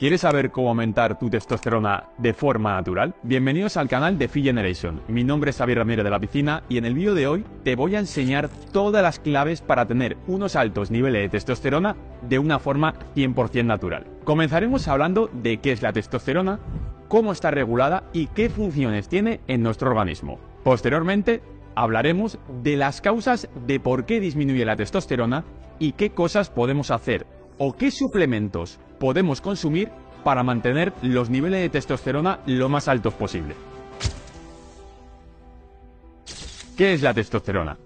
¿Quieres saber cómo aumentar tu testosterona de forma natural? Bienvenidos al canal de Fit Generation. Mi nombre es Xavier Ramírez de la Piscina y en el vídeo de hoy te voy a enseñar todas las claves para tener unos altos niveles de testosterona de una forma 100% natural. Comenzaremos hablando de qué es la testosterona, cómo está regulada y qué funciones tiene en nuestro organismo. Posteriormente, hablaremos de las causas de por qué disminuye la testosterona y qué cosas podemos hacer o qué suplementos podemos consumir para mantener los niveles de testosterona lo más altos posible. ¿Qué es la testosterona?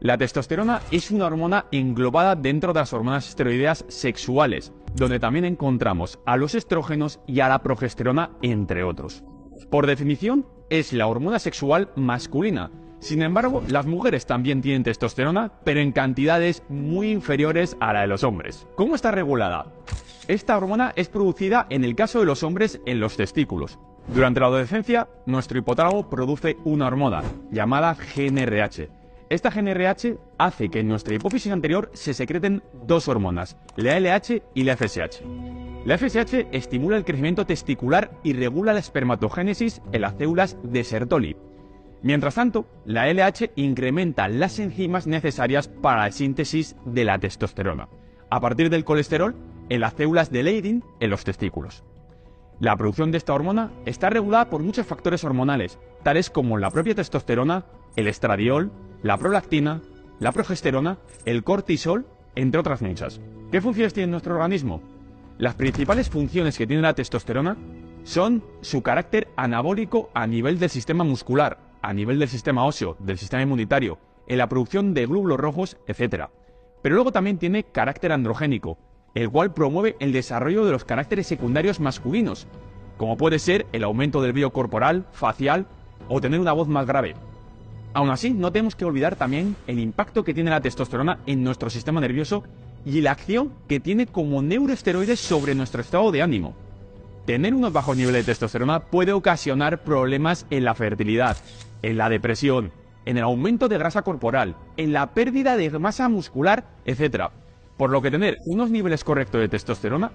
La testosterona es una hormona englobada dentro de las hormonas esteroideas sexuales, donde también encontramos a los estrógenos y a la progesterona, entre otros. Por definición, es la hormona sexual masculina, sin embargo, las mujeres también tienen testosterona, pero en cantidades muy inferiores a la de los hombres. ¿Cómo está regulada? Esta hormona es producida en el caso de los hombres en los testículos. Durante la adolescencia, nuestro hipotálamo produce una hormona llamada GNRH. Esta GNRH hace que en nuestra hipófisis anterior se secreten dos hormonas, la LH y la FSH. La FSH estimula el crecimiento testicular y regula la espermatogénesis en las células de Sertoli, Mientras tanto, la LH incrementa las enzimas necesarias para la síntesis de la testosterona, a partir del colesterol en las células de Leydig en los testículos. La producción de esta hormona está regulada por muchos factores hormonales, tales como la propia testosterona, el estradiol, la prolactina, la progesterona, el cortisol, entre otras muchas. ¿Qué funciones tiene nuestro organismo? Las principales funciones que tiene la testosterona son su carácter anabólico a nivel del sistema muscular, a nivel del sistema óseo, del sistema inmunitario, en la producción de glóbulos rojos, etc. Pero luego también tiene carácter androgénico, el cual promueve el desarrollo de los caracteres secundarios masculinos, como puede ser el aumento del brillo corporal, facial o tener una voz más grave. Aún así, no tenemos que olvidar también el impacto que tiene la testosterona en nuestro sistema nervioso y la acción que tiene como neuroesteroides sobre nuestro estado de ánimo. Tener unos bajos niveles de testosterona puede ocasionar problemas en la fertilidad, en la depresión, en el aumento de grasa corporal, en la pérdida de masa muscular, etc. Por lo que tener unos niveles correctos de testosterona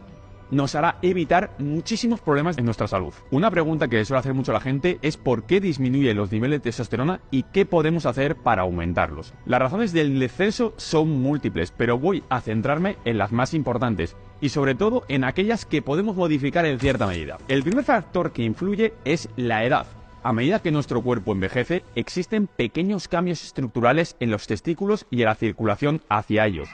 nos hará evitar muchísimos problemas en nuestra salud. Una pregunta que suele hacer mucho la gente es por qué disminuye los niveles de testosterona y qué podemos hacer para aumentarlos. Las razones del descenso son múltiples, pero voy a centrarme en las más importantes y sobre todo en aquellas que podemos modificar en cierta medida. El primer factor que influye es la edad. A medida que nuestro cuerpo envejece, existen pequeños cambios estructurales en los testículos y en la circulación hacia ellos,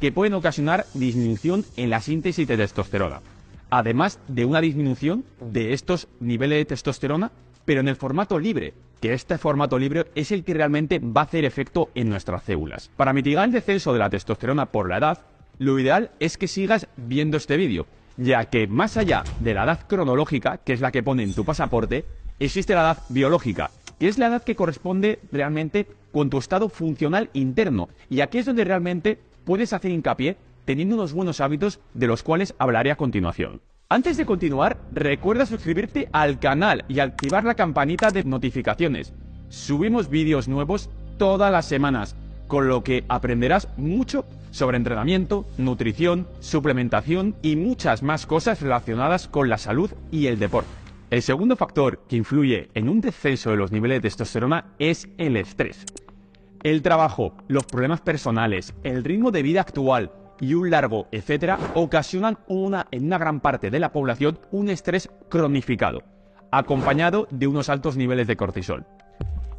que pueden ocasionar disminución en la síntesis de testosterona, además de una disminución de estos niveles de testosterona, pero en el formato libre, que este formato libre es el que realmente va a hacer efecto en nuestras células. Para mitigar el descenso de la testosterona por la edad, lo ideal es que sigas viendo este vídeo, ya que más allá de la edad cronológica, que es la que pone en tu pasaporte, existe la edad biológica, que es la edad que corresponde realmente con tu estado funcional interno. Y aquí es donde realmente puedes hacer hincapié teniendo unos buenos hábitos de los cuales hablaré a continuación. Antes de continuar, recuerda suscribirte al canal y activar la campanita de notificaciones. Subimos vídeos nuevos todas las semanas, con lo que aprenderás mucho sobre entrenamiento, nutrición, suplementación y muchas más cosas relacionadas con la salud y el deporte. El segundo factor que influye en un descenso de los niveles de testosterona es el estrés. El trabajo, los problemas personales, el ritmo de vida actual y un largo etcétera ocasionan en una gran parte de la población un estrés cronificado, acompañado de unos altos niveles de cortisol.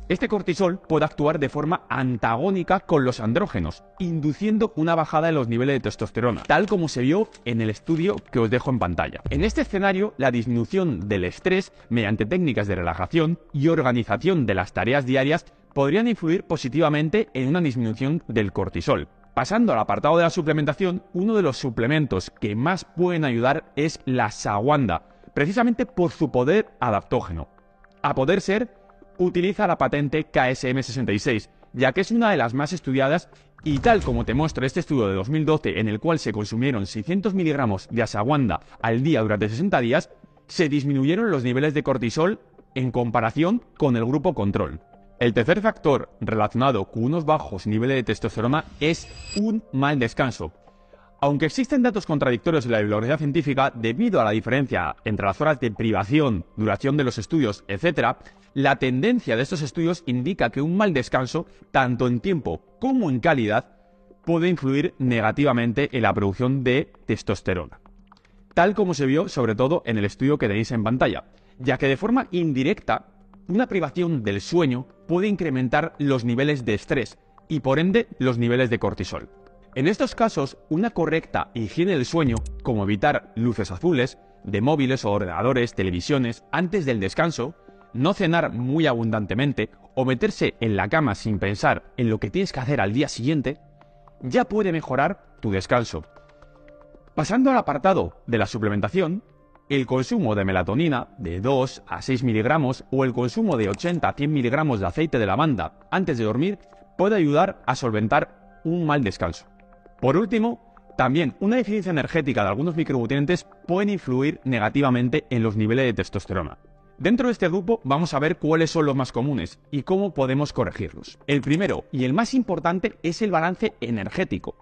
Este cortisol puede actuar de forma antagónica con los andrógenos, induciendo una bajada en los niveles de testosterona, tal como se vio en el estudio que os dejo en pantalla. En este escenario, la disminución del estrés mediante técnicas de relajación y organización de las tareas diarias podrían influir positivamente en una disminución del cortisol, Pasando al apartado de la suplementación, uno de los suplementos que más pueden ayudar es la saguanda, precisamente por su poder adaptógeno. A poder ser, utiliza la patente KSM66, ya que es una de las más estudiadas y tal como te muestra este estudio de 2012 en el cual se consumieron 600 miligramos de asaguanda al día durante 60 días, se disminuyeron los niveles de cortisol en comparación con el grupo control. El tercer factor relacionado con unos bajos niveles de testosterona es un mal descanso. Aunque existen datos contradictorios en la bibliografía científica debido a la diferencia entre las horas de privación, duración de los estudios, etc., la tendencia de estos estudios indica que un mal descanso, tanto en tiempo como en calidad, puede influir negativamente en la producción de testosterona. Tal como se vio sobre todo en el estudio que tenéis en pantalla, ya que de forma indirecta, una privación del sueño puede incrementar los niveles de estrés y por ende los niveles de cortisol. En estos casos, una correcta higiene del sueño, como evitar luces azules, de móviles o ordenadores, televisiones, antes del descanso, no cenar muy abundantemente o meterse en la cama sin pensar en lo que tienes que hacer al día siguiente, ya puede mejorar tu descanso. Pasando al apartado de la suplementación, el consumo de melatonina de 2 a 6 miligramos o el consumo de 80 a 100 miligramos de aceite de lavanda antes de dormir puede ayudar a solventar un mal descanso. Por último, también una deficiencia energética de algunos micronutrientes puede influir negativamente en los niveles de testosterona. Dentro de este grupo vamos a ver cuáles son los más comunes y cómo podemos corregirlos. El primero y el más importante es el balance energético.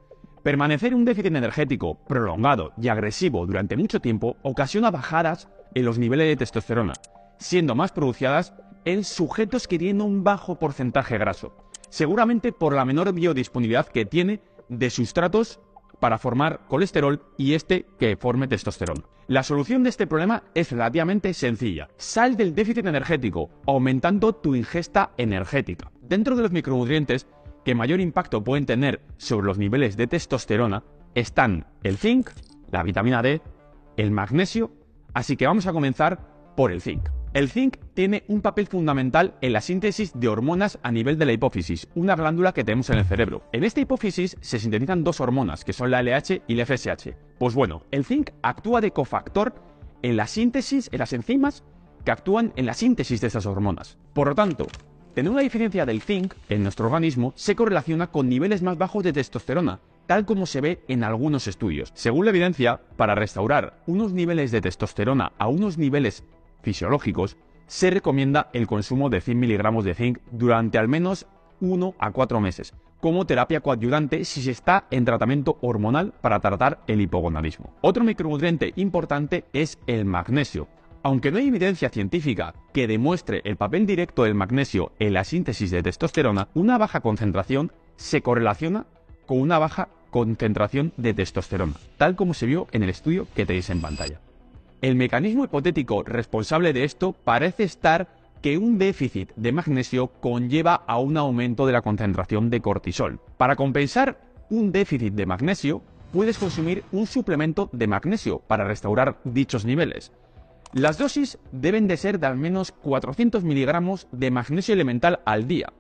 Permanecer un déficit energético prolongado y agresivo durante mucho tiempo ocasiona bajadas en los niveles de testosterona, siendo más producidas en sujetos que tienen un bajo porcentaje graso, seguramente por la menor biodisponibilidad que tiene de sustratos para formar colesterol y este que forme testosterona. La solución de este problema es relativamente sencilla. Sal del déficit energético, aumentando tu ingesta energética. Dentro de los micronutrientes que mayor impacto pueden tener sobre los niveles de testosterona están el zinc, la vitamina D, el magnesio, así que vamos a comenzar por el zinc. El zinc tiene un papel fundamental en la síntesis de hormonas a nivel de la hipófisis, una glándula que tenemos en el cerebro. En esta hipófisis se sintetizan dos hormonas, que son la LH y la FSH. Pues bueno, el zinc actúa de cofactor en la síntesis, en las enzimas que actúan en la síntesis de esas hormonas. Por lo tanto, tener una deficiencia del zinc en nuestro organismo se correlaciona con niveles más bajos de testosterona, tal como se ve en algunos estudios. Según la evidencia, para restaurar unos niveles de testosterona a unos niveles fisiológicos, se recomienda el consumo de 100 miligramos de zinc durante al menos 1 a 4 meses, como terapia coadyuvante si se está en tratamiento hormonal para tratar el hipogonadismo. Otro micronutriente importante es el magnesio. Aunque no hay evidencia científica que demuestre el papel directo del magnesio en la síntesis de testosterona, una baja concentración se correlaciona con una baja concentración de testosterona, tal como se vio en el estudio que tenéis en pantalla. El mecanismo hipotético responsable de esto parece estar que un déficit de magnesio conlleva a un aumento de la concentración de cortisol. Para compensar un déficit de magnesio, puedes consumir un suplemento de magnesio para restaurar dichos niveles. Las dosis deben de ser de al menos 400 miligramos de magnesio elemental al día,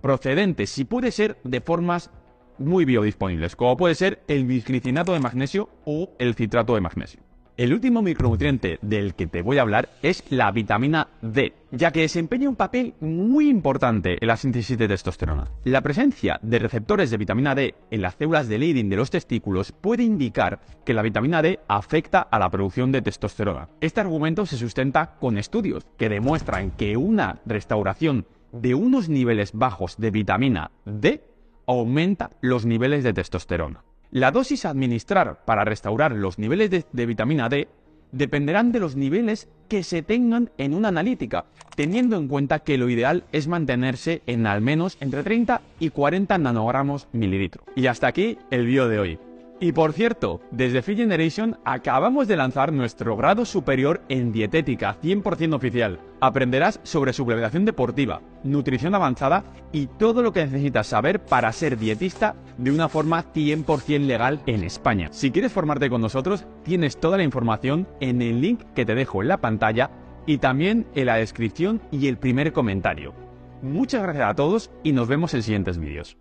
procedentes si puede ser de formas muy biodisponibles, como puede ser el bisglicinato de magnesio o el citrato de magnesio. El último micronutriente del que te voy a hablar es la vitamina D, ya que desempeña un papel muy importante en la síntesis de testosterona. La presencia de receptores de vitamina D en las células de Leydig de los testículos puede indicar que la vitamina D afecta a la producción de testosterona. Este argumento se sustenta con estudios que demuestran que una restauración de unos niveles bajos de vitamina D aumenta los niveles de testosterona. La dosis a administrar para restaurar los niveles de, vitamina D dependerán de los niveles que se tengan en una analítica, teniendo en cuenta que lo ideal es mantenerse en al menos entre 30 y 40 nanogramos mililitro. Y hasta aquí el vídeo de hoy. Y por cierto, desde Fit Generation acabamos de lanzar nuestro grado superior en dietética 100% oficial. Aprenderás sobre suplementación deportiva, nutrición avanzada y todo lo que necesitas saber para ser dietista de una forma 100% legal en España. Si quieres formarte con nosotros, tienes toda la información en el link que te dejo en la pantalla y también en la descripción y el primer comentario. Muchas gracias a todos y nos vemos en siguientes vídeos.